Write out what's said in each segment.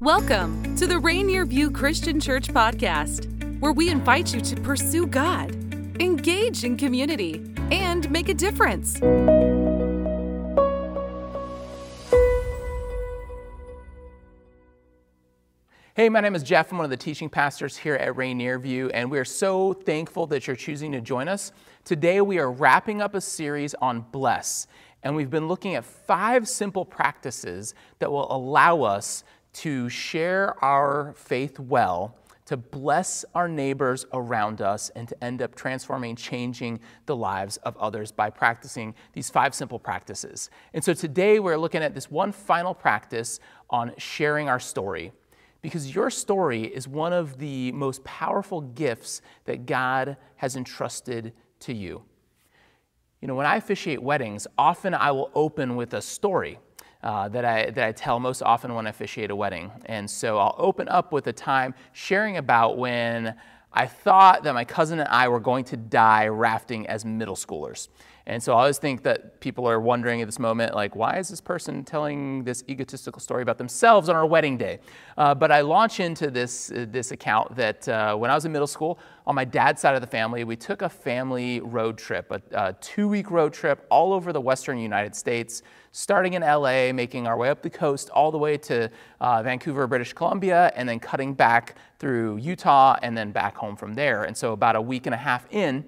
Welcome to the Rainier View Christian Church podcast, where we invite you to pursue God, engage in community, and make a difference. Hey, my name is Jeff. I'm one of the teaching pastors here at Rainier View, and we are so thankful that you're choosing to join us. Today, we are wrapping up a series on bless, and we've been looking at five simple practices that will allow us to share our faith well, to bless our neighbors around us, and to end up transforming, changing the lives of others by practicing these five simple practices. And so today we're looking at this one final practice on sharing our story. Because your story is one of the most powerful gifts that God has entrusted to you. You know, when I officiate weddings, often I will open with a story uh, that, I, that I tell most often when I officiate a wedding. And so I'll open up with a time sharing about when I thought that my cousin and I were going to die rafting as middle schoolers. And so I always think that people are wondering at this moment, like, why is this person telling this egotistical story about themselves on our wedding day? Uh, but I launch into this, uh, this account that uh, when I was in middle school, on my dad's side of the family, we took a family road trip, a, a two week road trip all over the western United States, starting in LA, making our way up the coast all the way to uh, Vancouver, British Columbia, and then cutting back through Utah and then back home from there. And so, about a week and a half in,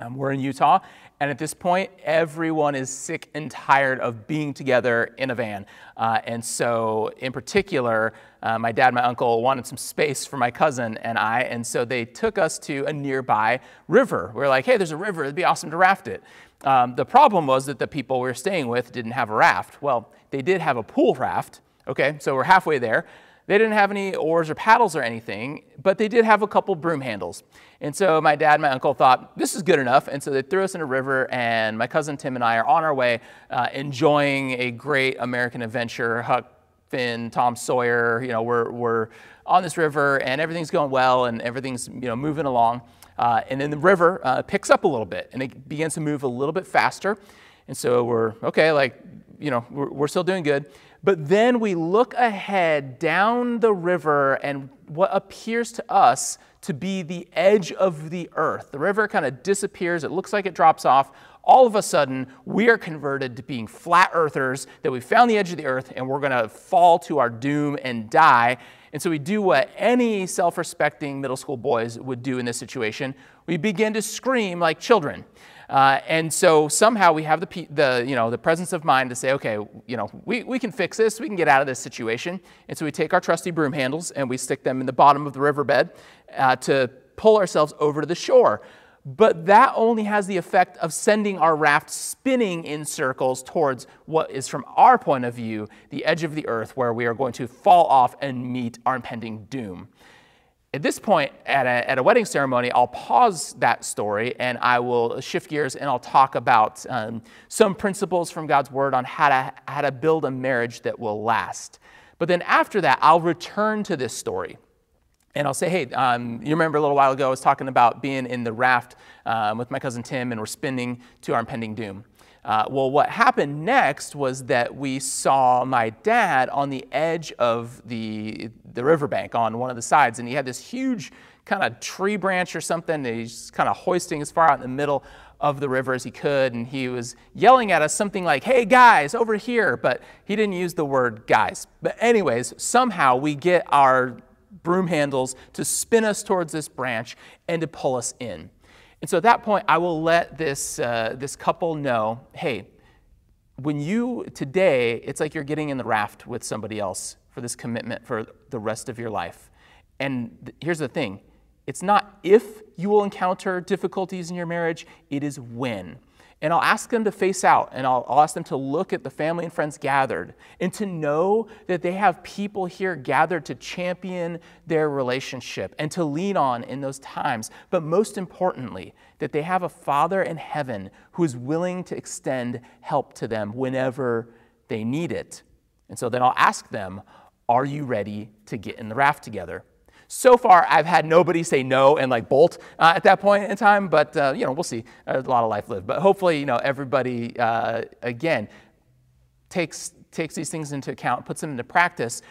um, we're in Utah, and at this point, everyone is sick and tired of being together in a van. Uh, and so, in particular, uh, my dad my uncle wanted some space for my cousin and I, and so they took us to a nearby river. We are like, hey, there's a river, it'd be awesome to raft it. Um, the problem was that the people we were staying with didn't have a raft. Well, they did have a pool raft, okay, so we're halfway there. They didn't have any oars or paddles or anything, but they did have a couple broom handles. And so my dad and my uncle thought, this is good enough. And so they threw us in a river, and my cousin Tim and I are on our way, uh, enjoying a great American adventure. Huck Finn, Tom Sawyer, you know, we're, we're on this river, and everything's going well, and everything's, you know, moving along. Uh, and then the river uh, picks up a little bit, and it begins to move a little bit faster. And so we're, okay, like, you know, we're, we're still doing good. But then we look ahead down the river and what appears to us to be the edge of the earth. The river kind of disappears, it looks like it drops off. All of a sudden, we are converted to being flat earthers, that we found the edge of the earth and we're going to fall to our doom and die. And so we do what any self respecting middle school boys would do in this situation we begin to scream like children. Uh, and so somehow we have the, the, you know, the presence of mind to say, okay, you know, we, we can fix this, we can get out of this situation. And so we take our trusty broom handles and we stick them in the bottom of the riverbed uh, to pull ourselves over to the shore. But that only has the effect of sending our raft spinning in circles towards what is, from our point of view, the edge of the earth where we are going to fall off and meet our impending doom. At this point, at a, at a wedding ceremony, I'll pause that story and I will shift gears and I'll talk about um, some principles from God's Word on how to, how to build a marriage that will last. But then after that, I'll return to this story. And I'll say, hey, um, you remember a little while ago I was talking about being in the raft um, with my cousin Tim and we're spinning to our impending doom. Uh, well, what happened next was that we saw my dad on the edge of the, the riverbank on one of the sides, and he had this huge kind of tree branch or something, and he's kind of hoisting as far out in the middle of the river as he could, and he was yelling at us something like, hey guys, over here, but he didn't use the word guys. But, anyways, somehow we get our broom handles to spin us towards this branch and to pull us in. And so at that point, I will let this, uh, this couple know hey, when you, today, it's like you're getting in the raft with somebody else for this commitment for the rest of your life. And th- here's the thing it's not if you will encounter difficulties in your marriage, it is when. And I'll ask them to face out and I'll, I'll, ask them to look at the family and friends gathered and to know that they have people here gathered to champion their relationship and to lean on in those times. But most importantly, that they have a Father in heaven who is willing to extend help to them whenever they need it. And so then I'll ask them, Are you ready to get in the raft together? So far, I've had nobody say no and like bolt uh, at that point in time, but uh, you know, we'll see. A lot of life lived, but hopefully, you know, everybody uh, again takes takes these things into account, puts them into practice.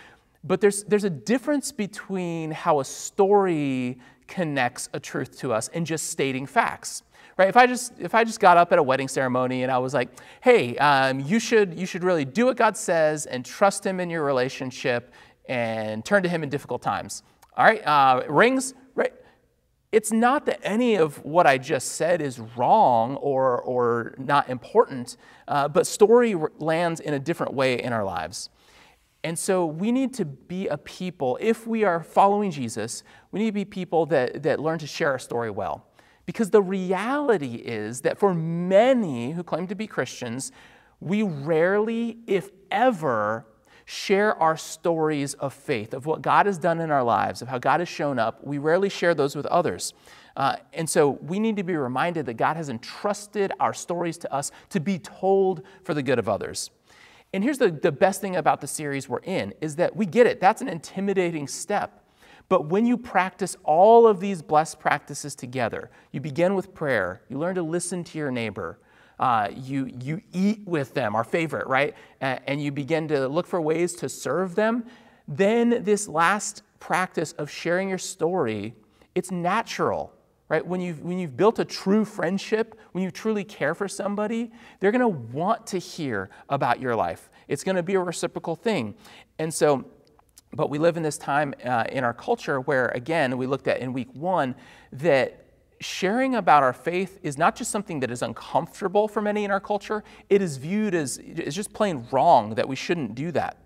But there's, there's a difference between how a story connects a truth to us and just stating facts. Right? If I just if I just got up at a wedding ceremony and I was like, "Hey, um, you should you should really do what God says and trust Him in your relationship and turn to Him in difficult times." All right, uh, rings, right? It's not that any of what I just said is wrong or or not important, uh, but story lands in a different way in our lives. And so we need to be a people, if we are following Jesus, we need to be people that, that learn to share our story well. Because the reality is that for many who claim to be Christians, we rarely, if ever, share our stories of faith, of what God has done in our lives, of how God has shown up. We rarely share those with others. Uh, and so we need to be reminded that God has entrusted our stories to us to be told for the good of others. And here's the, the best thing about the series we're in is that we get it. That's an intimidating step. But when you practice all of these blessed practices together, you begin with prayer, you learn to listen to your neighbor, uh, you, you eat with them, our favorite, right? And you begin to look for ways to serve them. Then, this last practice of sharing your story, it's natural right? When you've, when you've built a true friendship, when you truly care for somebody, they're going to want to hear about your life. It's going to be a reciprocal thing. And so, but we live in this time uh, in our culture where, again, we looked at in week one that sharing about our faith is not just something that is uncomfortable for many in our culture, it is viewed as, as just plain wrong that we shouldn't do that.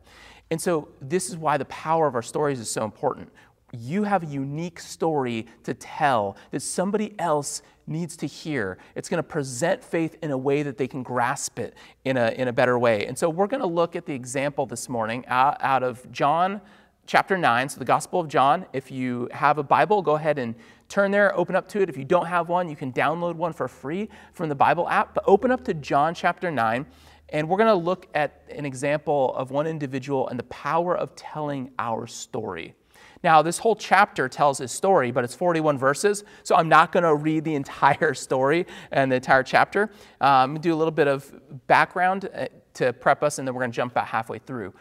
And so, this is why the power of our stories is so important you have a unique story to tell that somebody else needs to hear. It's going to present faith in a way that they can grasp it in a, in a better way. And so we're going to look at the example this morning out, out of John chapter 9, so the Gospel of John. If you have a Bible, go ahead and turn there, open up to it. If you don't have one, you can download one for free from the Bible app. But open up to John chapter 9. And we're going to look at an example of one individual and the power of telling our story. Now, this whole chapter tells his story, but it's 41 verses, so I'm not going to read the entire story and the entire chapter. Um, do a little bit of background uh, to prep us, and then we're going to jump about halfway through.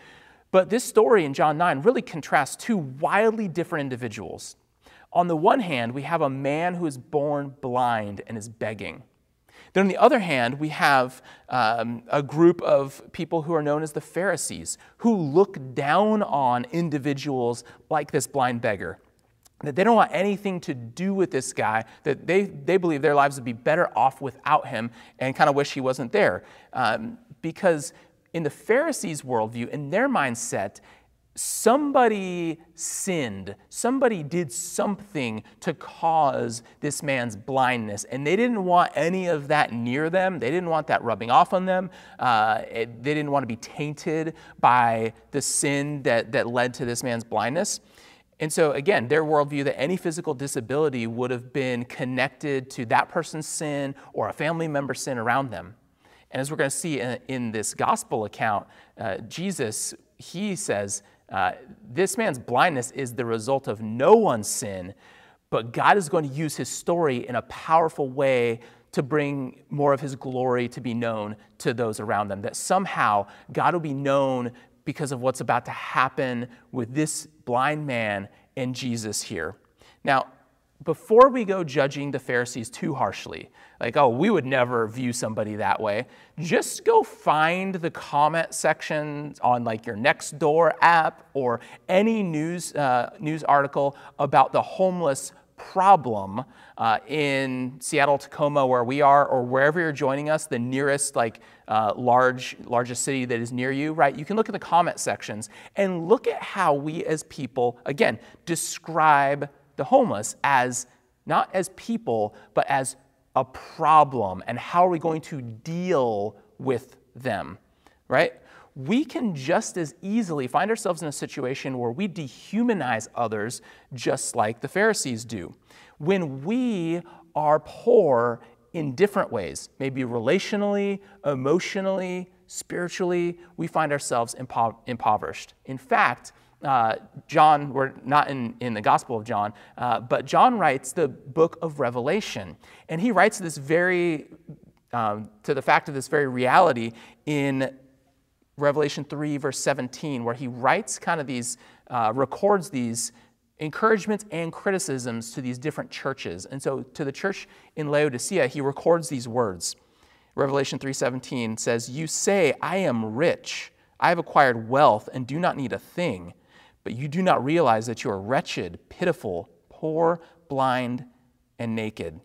But this story in John 9 really contrasts two wildly different individuals. On the one hand, we have a man who is born blind and is begging. Then, on the other hand, we have um, a group of people who are known as the Pharisees, who look down on individuals like this blind beggar. That they don't want anything to do with this guy, that they, they believe their lives would be better off without him and kind of wish he wasn't there. Um, because in the Pharisees' worldview, in their mindset, somebody sinned. Somebody did something to cause this man's blindness. And they didn't want any of that near them. They didn't want that rubbing off on them. Uh, it, they didn't want to be tainted by the sin that, that led to this man's blindness. And so, again, their worldview that any physical disability would have been connected to that person's sin or a family member's sin around them. And as we're going to see in, in this gospel account, uh, Jesus, he says, uh, this man's blindness is the result of no one's sin, but God is going to use his story in a powerful way to bring more of his glory to be known to those around them. That somehow God will be known because of what's about to happen with this blind man and Jesus here. Now, before we go judging the Pharisees too harshly, like, oh, we would never view somebody that way, just go find the comment section on like your next door app or any news, uh, news article about the homeless problem uh, in Seattle, Tacoma, where we are, or wherever you're joining us, the nearest like uh, large, largest city that is near you, right? You can look at the comment sections and look at how we as people, again, describe the homeless as not as people, but as a problem. And how are we going to deal with them, right? We can just as easily find ourselves in a situation where we dehumanize others just like the Pharisees do. When we are poor in different ways, maybe relationally, emotionally, spiritually, we find ourselves impo- impoverished. In fact, uh, John, we're not in, in the Gospel of John, uh, but John writes the book of Revelation. And he writes this very, um, to the fact of this very reality in Revelation 3, verse 17, where he writes kind of these, uh, records these encouragements and criticisms to these different churches. And so to the church in Laodicea, he records these words. Revelation 3:17 says, "You say, I am rich. I have acquired wealth and do not need a thing, but you do not realize that you are wretched, pitiful, poor, blind, and naked."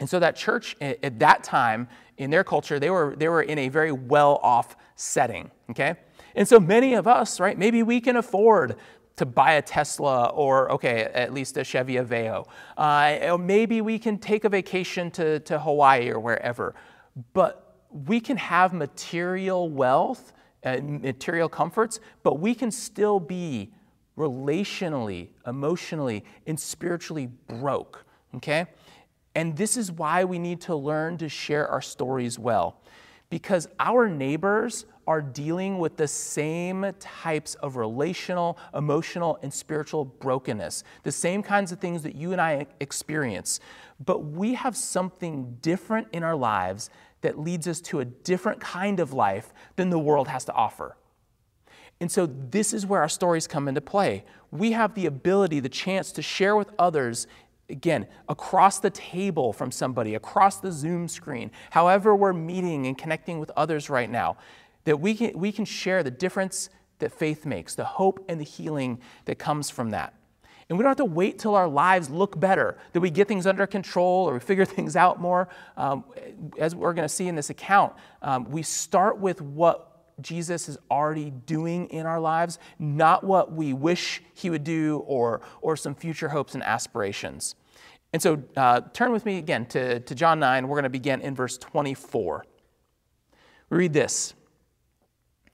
And so that church at that time in their culture, they were, they were in a very well off setting, okay? And so many of us, right, maybe we can afford to buy a Tesla or, okay, at least a Chevy Aveo. Uh, maybe we can take a vacation to, to Hawaii or wherever. But we can have material wealth, uh, material comforts, but we can still be relationally, emotionally, and spiritually broke, okay? And this is why we need to learn to share our stories well. Because our neighbors are dealing with the same types of relational, emotional, and spiritual brokenness, the same kinds of things that you and I experience. But we have something different in our lives that leads us to a different kind of life than the world has to offer. And so, this is where our stories come into play. We have the ability, the chance to share with others again, across the table from somebody, across the Zoom screen, however we're meeting and connecting with others right now, that we can, we can share the difference that faith makes, the hope and the healing that comes from that. And we don't have to wait till our lives look better, that we get things under control or we figure things out more. Um, as we're going to see in this account, um, we start with what Jesus is already doing in our lives, not what we wish he would do or, or some future hopes and aspirations. And so uh, turn with me again to, to John 9. We're going to begin in verse 24. We read this.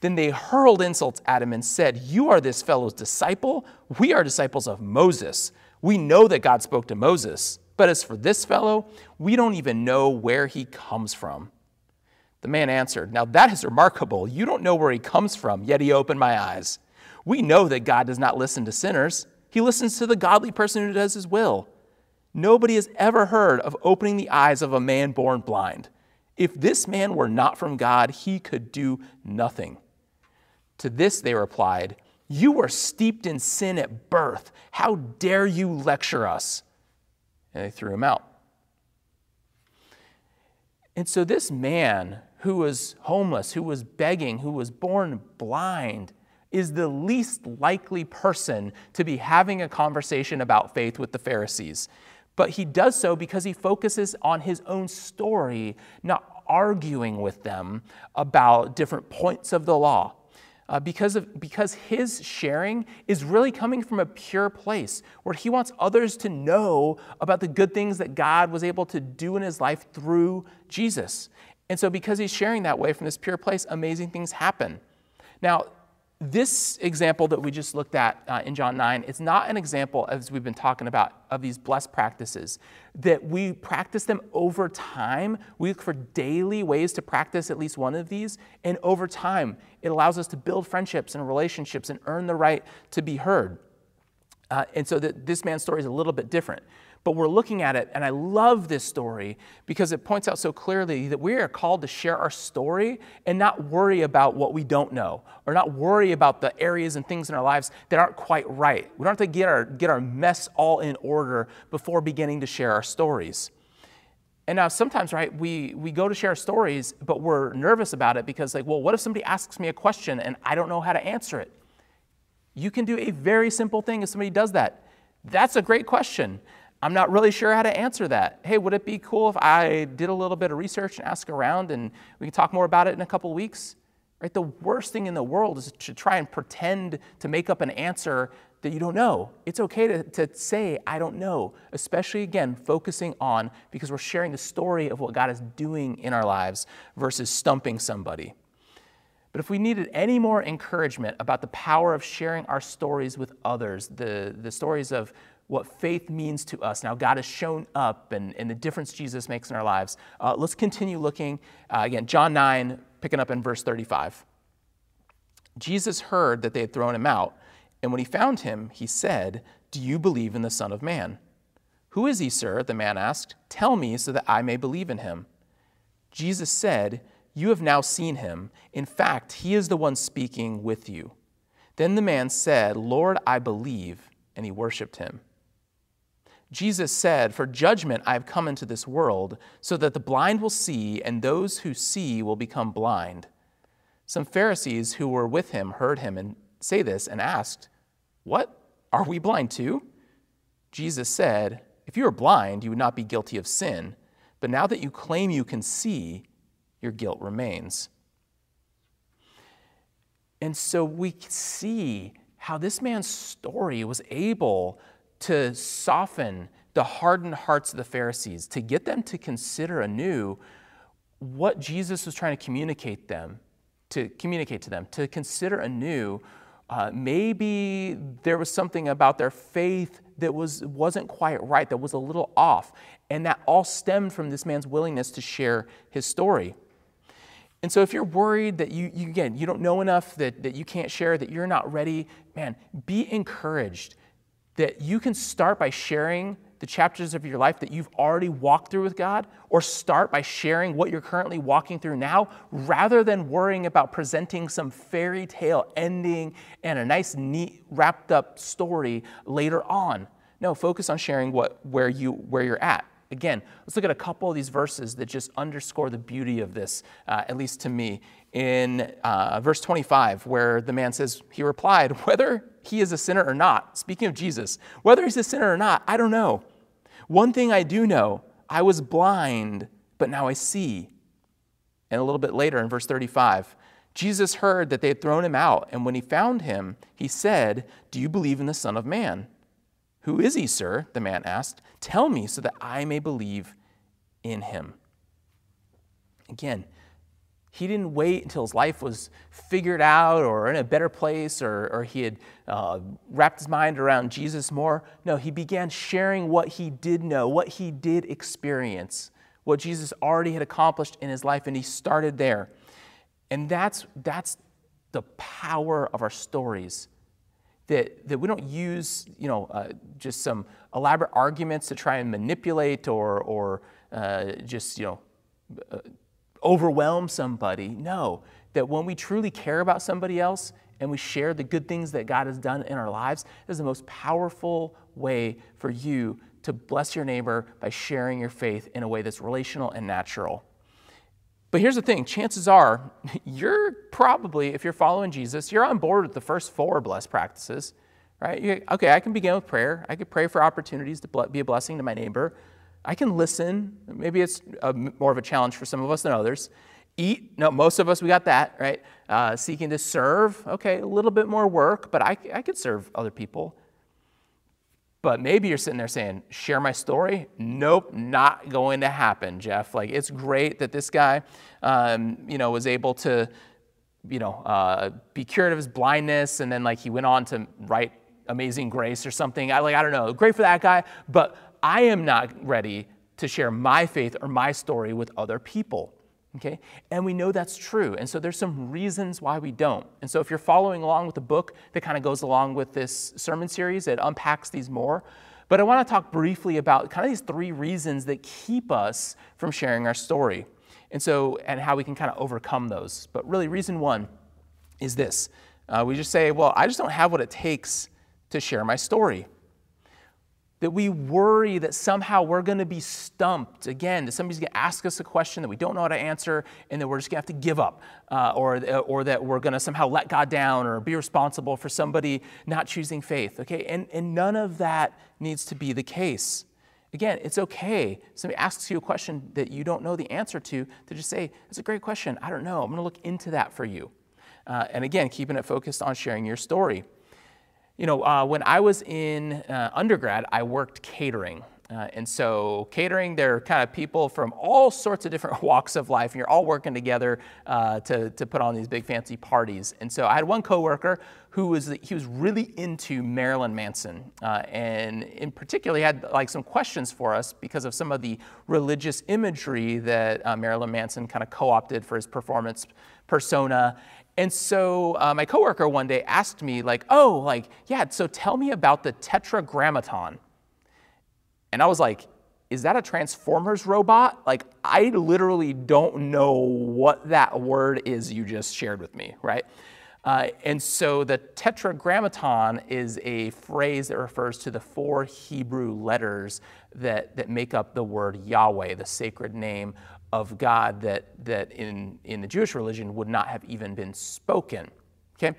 Then they hurled insults at him and said, You are this fellow's disciple? We are disciples of Moses. We know that God spoke to Moses. But as for this fellow, we don't even know where he comes from. The man answered, Now that is remarkable. You don't know where he comes from, yet he opened my eyes. We know that God does not listen to sinners, he listens to the godly person who does his will. Nobody has ever heard of opening the eyes of a man born blind. If this man were not from God, he could do nothing. To this they replied, You were steeped in sin at birth. How dare you lecture us? And they threw him out. And so this man who was homeless, who was begging, who was born blind, is the least likely person to be having a conversation about faith with the Pharisees. But he does so because he focuses on his own story, not arguing with them about different points of the law. Uh, because, of, because his sharing is really coming from a pure place where he wants others to know about the good things that God was able to do in his life through Jesus. And so, because he's sharing that way from this pure place, amazing things happen. Now, this example that we just looked at uh, in John 9, is not an example, as we've been talking about, of these blessed practices, that we practice them over time. We look for daily ways to practice at least one of these, and over time, it allows us to build friendships and relationships and earn the right to be heard. Uh, and so that this man's story is a little bit different but we're looking at it, and I love this story because it points out so clearly that we are called to share our story and not worry about what we don't know, or not worry about the areas and things in our lives that aren't quite right. We don't have to get our, get our mess all in order before beginning to share our stories. And now sometimes, right, we, we go to share stories, but we're nervous about it because, like, well, what if somebody asks me a question and I don't know how to answer it? You can do a very simple thing if somebody does that. That's a great question. I'm not really sure how to answer that. Hey, would it be cool if I did a little bit of research and ask around and we can talk more about it in a couple weeks? Right? The worst thing in the world is to try and pretend to make up an answer that you don't know. It's okay to, to say, I don't know, especially again, focusing on because we're sharing the story of what God is doing in our lives versus stumping somebody. But if we needed any more encouragement about the power of sharing our stories with others, the, the stories of what faith means to us, now God has shown up and, and the difference Jesus makes in our lives, uh, let's continue looking. Uh, again, John 9, picking up in verse 35. Jesus heard that they had thrown him out, and when he found him, he said, Do you believe in the Son of Man? Who is he, sir? The man asked. Tell me so that I may believe in him. Jesus said, You have now seen him. In fact, he is the one speaking with you. Then the man said, Lord, I believe, and he worshiped him. Jesus said, For judgment I have come into this world, so that the blind will see, and those who see will become blind. Some Pharisees who were with him heard him and say this and asked, What? Are we blind too? Jesus said, If you were blind, you would not be guilty of sin, but now that you claim you can see, your guilt remains. And so we see how this man's story was able to soften the hardened hearts of the Pharisees, to get them to consider anew what Jesus was trying to communicate them, to communicate to them, to consider anew. Uh, maybe there was something about their faith that was, wasn't quite right, that was a little off. And that all stemmed from this man's willingness to share his story. And so if you're worried that you, you again, you don't know enough, that, that you can't share, that you're not ready, man, be encouraged that you can start by sharing the chapters of your life that you've already walked through with God, or start by sharing what you're currently walking through now, rather than worrying about presenting some fairy tale ending and a nice, neat, wrapped up story later on. No, focus on sharing what, where, you, where you're at. Again, let's look at a couple of these verses that just underscore the beauty of this, uh, at least to me. In uh, verse 25, where the man says, He replied, Whether he is a sinner or not, speaking of Jesus, whether he's a sinner or not, I don't know. One thing I do know I was blind, but now I see. And a little bit later in verse 35, Jesus heard that they had thrown him out, and when he found him, he said, Do you believe in the Son of Man? Who is he, sir? The man asked. Tell me so that I may believe in him. Again, he didn't wait until his life was figured out or in a better place or, or he had uh, wrapped his mind around Jesus more. No, he began sharing what he did know, what he did experience, what Jesus already had accomplished in his life, and he started there. And that's, that's the power of our stories that, that we don't use, you know, uh, just some elaborate arguments to try and manipulate or, or uh, just, you know, uh, overwhelm somebody. No, that when we truly care about somebody else and we share the good things that God has done in our lives, is the most powerful way for you to bless your neighbor by sharing your faith in a way that's relational and natural. But here's the thing chances are you're probably, if you're following Jesus, you're on board with the first four blessed practices, right? You, okay, I can begin with prayer. I could pray for opportunities to be a blessing to my neighbor. I can listen. Maybe it's a, more of a challenge for some of us than others. Eat, no, most of us, we got that, right? Uh, seeking to serve, okay, a little bit more work, but I, I could serve other people. But maybe you're sitting there saying, share my story? Nope, not going to happen, Jeff. Like, it's great that this guy, um, you know, was able to, you know, uh, be cured of his blindness, and then, like, he went on to write Amazing Grace or something. I, like, I don't know, great for that guy, but I am not ready to share my faith or my story with other people. Okay? And we know that's true. And so there's some reasons why we don't. And so if you're following along with the book that kind of goes along with this sermon series, it unpacks these more. But I want to talk briefly about kind of these three reasons that keep us from sharing our story. And so, and how we can kind of overcome those. But really, reason one is this uh, we just say, well, I just don't have what it takes to share my story that we worry that somehow we're going to be stumped again, that somebody's going to ask us a question that we don't know how to answer, and that we're just going to have to give up, uh, or, or that we're going to somehow let God down or be responsible for somebody not choosing faith. Okay, and, and none of that needs to be the case. Again, it's okay. Somebody asks you a question that you don't know the answer to, to just say, It's a great question. I don't know. I'm going to look into that for you. Uh, and again, keeping it focused on sharing your story. You know, uh, when I was in uh, undergrad, I worked catering. Uh, and so, catering, they're kind of people from all sorts of different walks of life, and you're all working together uh, to, to put on these big fancy parties. And so, I had one coworker who was he was really into Marilyn Manson, uh, and in particular, he had like some questions for us because of some of the religious imagery that uh, Marilyn Manson kind of co-opted for his performance persona. And so uh, my coworker one day asked me, like, oh, like, yeah, so tell me about the tetragrammaton. And I was like, is that a Transformers robot? Like, I literally don't know what that word is you just shared with me, right? Uh, and so the tetragrammaton is a phrase that refers to the four Hebrew letters that, that make up the word Yahweh, the sacred name of God that, that in, in the Jewish religion would not have even been spoken. Okay?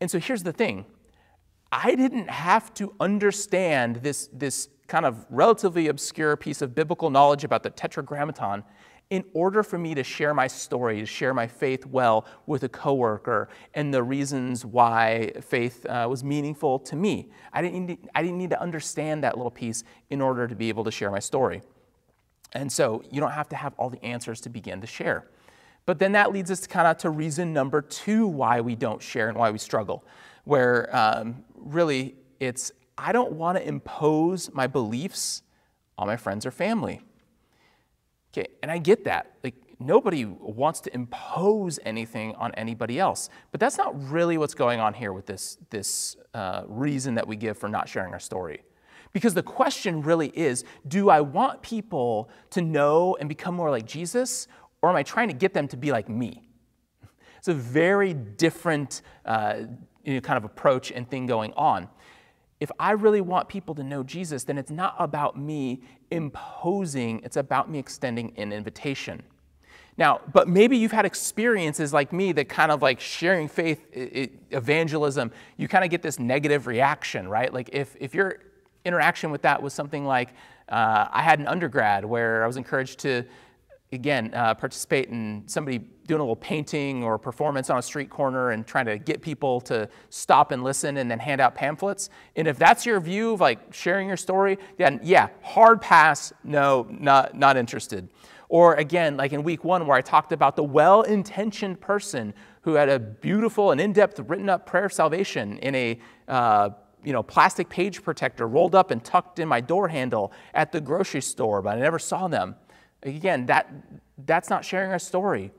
And so here's the thing I didn't have to understand this, this kind of relatively obscure piece of biblical knowledge about the Tetragrammaton in order for me to share my story, to share my faith well with a coworker, and the reasons why faith uh, was meaningful to me. I didn't, need I didn't need to understand that little piece in order to be able to share my story. And so you don't have to have all the answers to begin to share. But then that leads us to kind of to reason number two why we don't share and why we struggle, where um, really it's I don't want to impose my beliefs on my friends or family. Okay, and I get that. Like nobody wants to impose anything on anybody else, but that's not really what's going on here with this this uh, reason that we give for not sharing our story. Because the question really is do I want people to know and become more like Jesus, or am I trying to get them to be like me? It's a very different uh, you know, kind of approach and thing going on if I really want people to know Jesus, then it's not about me imposing, it's about me extending an invitation. Now, but maybe you've had experiences like me that kind of like sharing faith, evangelism, you kind of get this negative reaction, right? Like if, if your interaction with that was something like, uh, I had an undergrad where I was encouraged to again, uh, participate in somebody doing a little painting or performance on a street corner and trying to get people to stop and listen and then hand out pamphlets. And if that's your view of like sharing your story, then yeah, hard pass, no, not, not interested. Or again, like in week one, where I talked about the well intentioned person who had a beautiful and in depth written up prayer of salvation in a uh, you know, plastic page protector rolled up and tucked in my door handle at the grocery store, but I never saw them. Again, that, that's not sharing our story.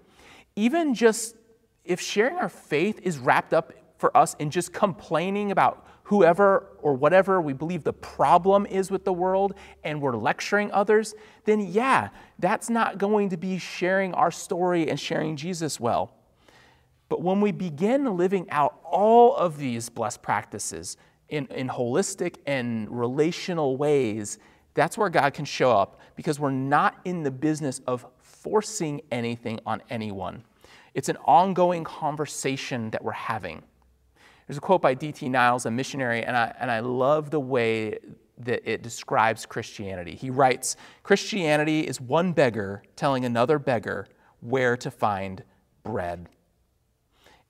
Even just if sharing our faith is wrapped up for us in just complaining about whoever or whatever we believe the problem is with the world and we're lecturing others, then yeah, that's not going to be sharing our story and sharing Jesus well. But when we begin living out all of these blessed practices in, in holistic and relational ways, that's where God can show up because we're not in the business of forcing anything on anyone. It's an ongoing conversation that we're having. There's a quote by D.T. Niles, a missionary, and I, and I love the way that it describes Christianity. He writes Christianity is one beggar telling another beggar where to find bread.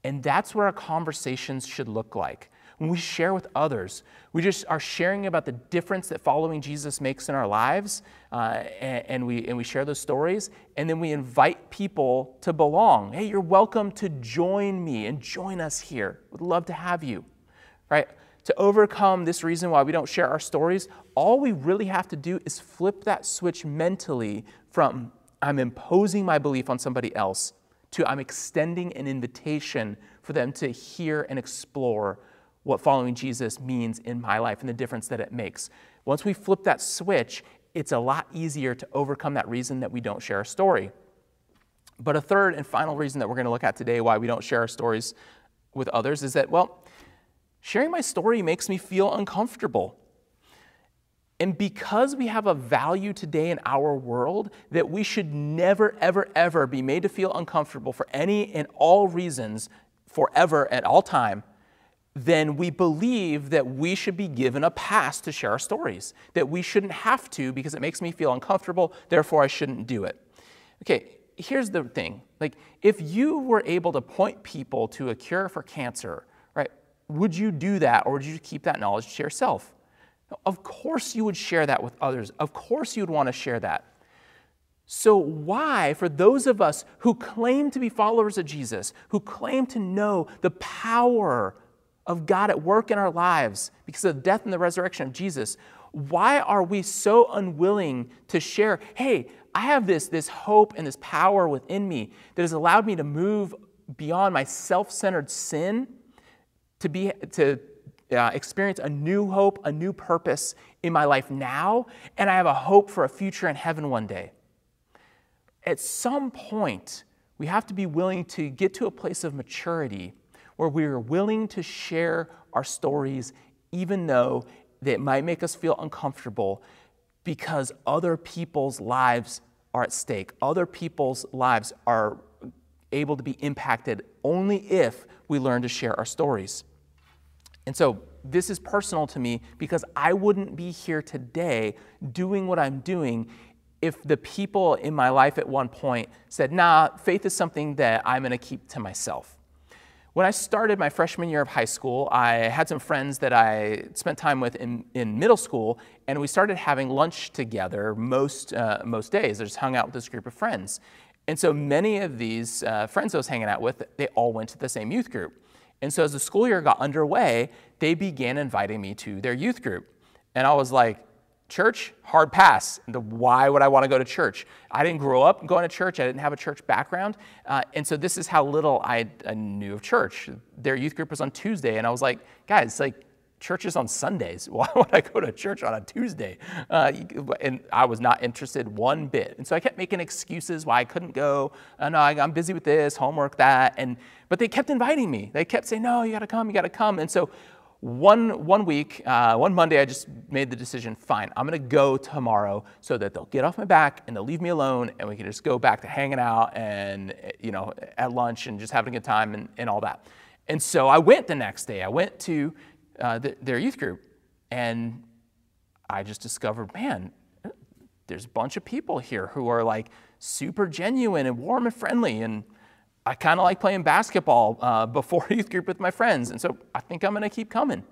And that's what our conversations should look like. When we share with others, we just are sharing about the difference that following Jesus makes in our lives, uh, and, and, we, and we share those stories, and then we invite people to belong. Hey, you're welcome to join me and join us here. Would love to have you, right? To overcome this reason why we don't share our stories, all we really have to do is flip that switch mentally from I'm imposing my belief on somebody else to I'm extending an invitation for them to hear and explore what following Jesus means in my life and the difference that it makes. Once we flip that switch, it's a lot easier to overcome that reason that we don't share a story. But a third and final reason that we're going to look at today why we don't share our stories with others is that, well, sharing my story makes me feel uncomfortable. And because we have a value today in our world that we should never, ever, ever be made to feel uncomfortable for any and all reasons forever at all time, then we believe that we should be given a pass to share our stories, that we shouldn't have to because it makes me feel uncomfortable, therefore I shouldn't do it. Okay, here's the thing like, if you were able to point people to a cure for cancer, right, would you do that or would you keep that knowledge to yourself? Of course, you would share that with others. Of course, you would want to share that. So, why, for those of us who claim to be followers of Jesus, who claim to know the power of God at work in our lives because of the death and the resurrection of Jesus, why are we so unwilling to share, hey, I have this, this hope and this power within me that has allowed me to move beyond my self centered sin to, be, to uh, experience a new hope, a new purpose in my life now, and I have a hope for a future in heaven one day. At some point, we have to be willing to get to a place of maturity where we are willing to share our stories, even though it might make us feel uncomfortable because other people's lives are at stake. Other people's lives are able to be impacted only if we learn to share our stories. And so this is personal to me because I wouldn't be here today doing what I'm doing if the people in my life at one point said, nah, faith is something that I'm going to keep to myself. When I started my freshman year of high school, I had some friends that I spent time with in, in middle school, and we started having lunch together most, uh, most days. I just hung out with this group of friends. And so many of these uh, friends I was hanging out with, they all went to the same youth group. And so as the school year got underway, they began inviting me to their youth group. And I was like, church, hard pass. Why would I want to go to church? I didn't grow up going to church. I didn't have a church background. Uh, and so this is how little I, I, knew of church. Their youth group was on Tuesday. And I was like, guys, like, church is on Sundays. Why would I go to church on a Tuesday? Uh, and I was not interested one bit. And so I kept making excuses why I couldn't go. Uh, no, I, I'm busy with this, homework, that. And, but they kept inviting me. They kept saying, no, you got to come, you got to come. And so one, one week, uh, one Monday, I just made the decision fine, I'm to go tomorrow so that they'll get off my back and they'll leave me alone and we can just go back to hanging out and, you know, at lunch and just having a good time and, and all that. And so I went the next day. I went to uh, the, their youth group and I just discovered, man, there's a bunch of people here who are like super genuine and warm and friendly and I kind of like playing basketball uh, before youth group with my friends. And so I think I'm going to keep coming.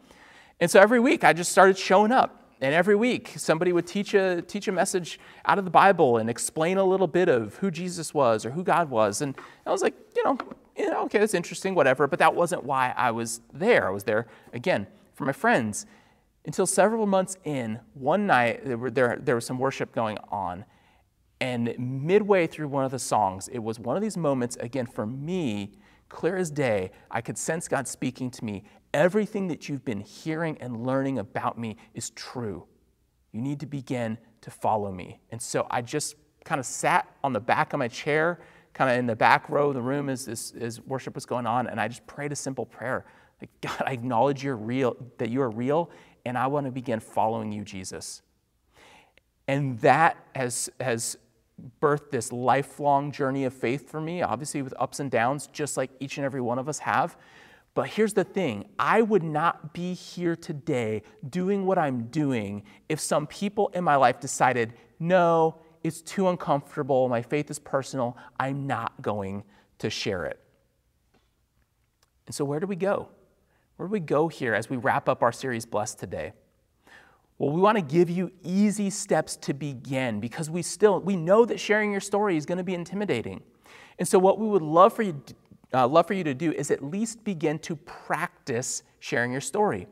And so every week I just started showing up. And every week somebody would teach a, teach a message out of the Bible and explain a little bit of who Jesus was or who God was. And I was like, you know, you know okay, that's interesting, whatever. But that wasn't why I was there. I was there, again, for my friends. Until several months in, one night there, were, there, there was some worship going on. And midway through one of the songs, it was one of these moments, again, for me, clear as day, I could sense God speaking to me. Everything that you've been hearing and learning about me is true. You need to begin to follow me. And so I just kind of sat on the back of my chair, kind of in the back row of the room as this as worship was going on, and I just prayed a simple prayer. Like, God, I acknowledge you're real, that you are real, and I want to begin following you, Jesus. And that has, has birthed this lifelong journey of faith for me, obviously with ups and downs, just like each and every one of us have. But here's the thing I would not be here today doing what I'm doing if some people in my life decided, no, it's too uncomfortable, my faith is personal, I'm not going to share it. And so, where do we go? Where do we go here as we wrap up our series Blessed today? Well, we want to give you easy steps to begin because we still we know that sharing your story is going to be intimidating. And so what we would love for you uh, love for you to do is at least begin to practice sharing your story.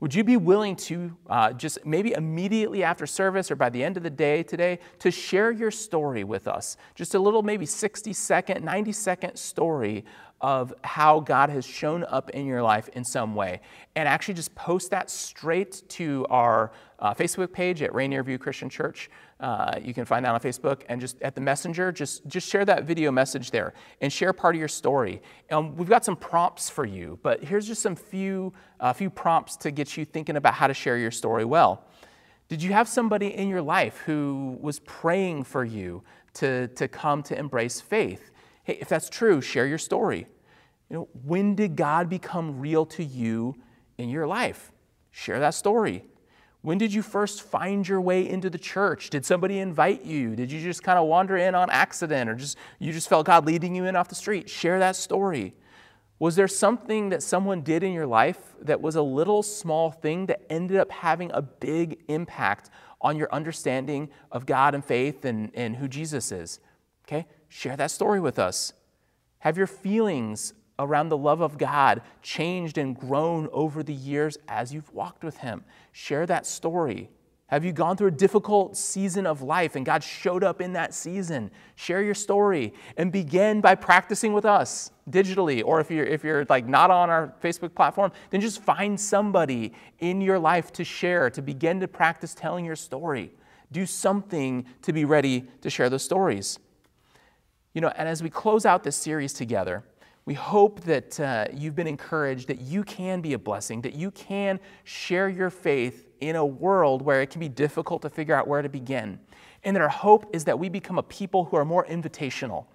Would you be willing to uh, just maybe immediately after service or by the end of the day today to share your story with us? Just a little, maybe 60 second, 90 second story of how God has shown up in your life in some way. And actually just post that straight to our uh, Facebook page at Rainier View Christian Church. Uh, you can find that on Facebook and just at the messenger, just, just share that video message there and share part of your story. And we've got some prompts for you, but here's just some few, uh, few prompts to get you thinking about how to share your story well. Did you have somebody in your life who was praying for you to, to come to embrace faith? Hey, if that's true, share your story. You know, when did God become real to you in your life? Share that story. When did you first find your way into the church? Did somebody invite you? Did you just kind of wander in on accident or just you just felt God leading you in off the street? Share that story. Was there something that someone did in your life that was a little small thing that ended up having a big impact on your understanding of God and faith and, and who Jesus is? Okay, share that story with us. Have your feelings around the love of God changed and grown over the years as you've walked with Him? Share that story. Have you gone through a difficult season of life and God showed up in that season? Share your story and begin by practicing with us digitally. Or if you're, if you're like not on our Facebook platform, then just find somebody in your life to share, to begin to practice telling your story. Do something to be ready to share those stories. You know, and as we close out this series together, we hope that uh, you've been encouraged that you can be a blessing, that you can share your faith in a world where it can be difficult to figure out where to begin. And that our hope is that we become a people who are more invitational.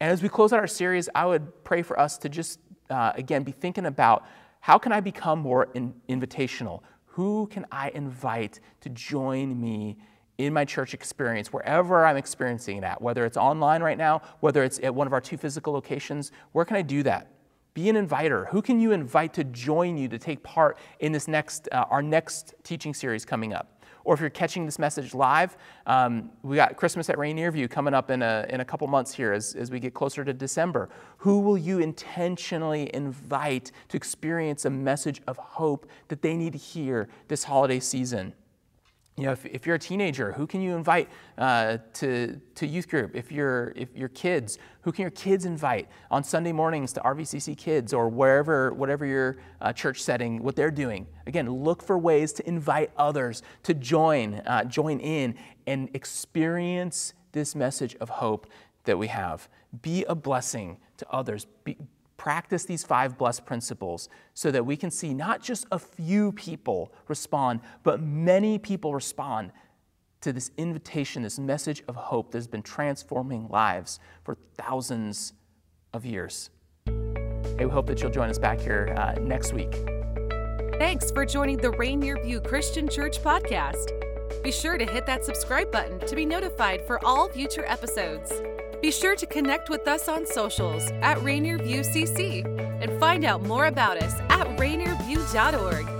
And as we close out our series, I would pray for us to just, uh, again, be thinking about how can I become more in- invitational? Who can I invite to join me in my church experience, wherever I'm experiencing it at, whether it's online right now, whether it's at one of our two physical locations, where can I do that? Be an inviter. Who can you invite to join you to take part in this next, uh, our next teaching series coming up? Or if you're catching this message live, um, we got Christmas at Rainier View coming up in a, in a couple months here as, as we get closer to December. Who will you intentionally invite to experience a message of hope that they need to hear this holiday season? You know, if, if you're a teenager, who can you invite uh, to, to youth group? If you're, if you're kids, who can your kids invite on Sunday mornings to RVCC Kids or wherever, whatever your uh, church setting, what they're doing? Again, look for ways to invite others to join, uh, join in and experience this message of hope that we have. Be a blessing to others. Be, practice these five blessed principles so that we can see not just a few people respond, but many people respond to this invitation, this message of hope that has been transforming lives for thousands of years. Hey, we hope that you'll join us back here uh, next week. Thanks for joining the Rainier View Christian Church podcast. Be sure to hit that subscribe button to be notified for all future episodes. Be sure to connect with us on socials at Rainier View CC and find out more about us at rainierview.org.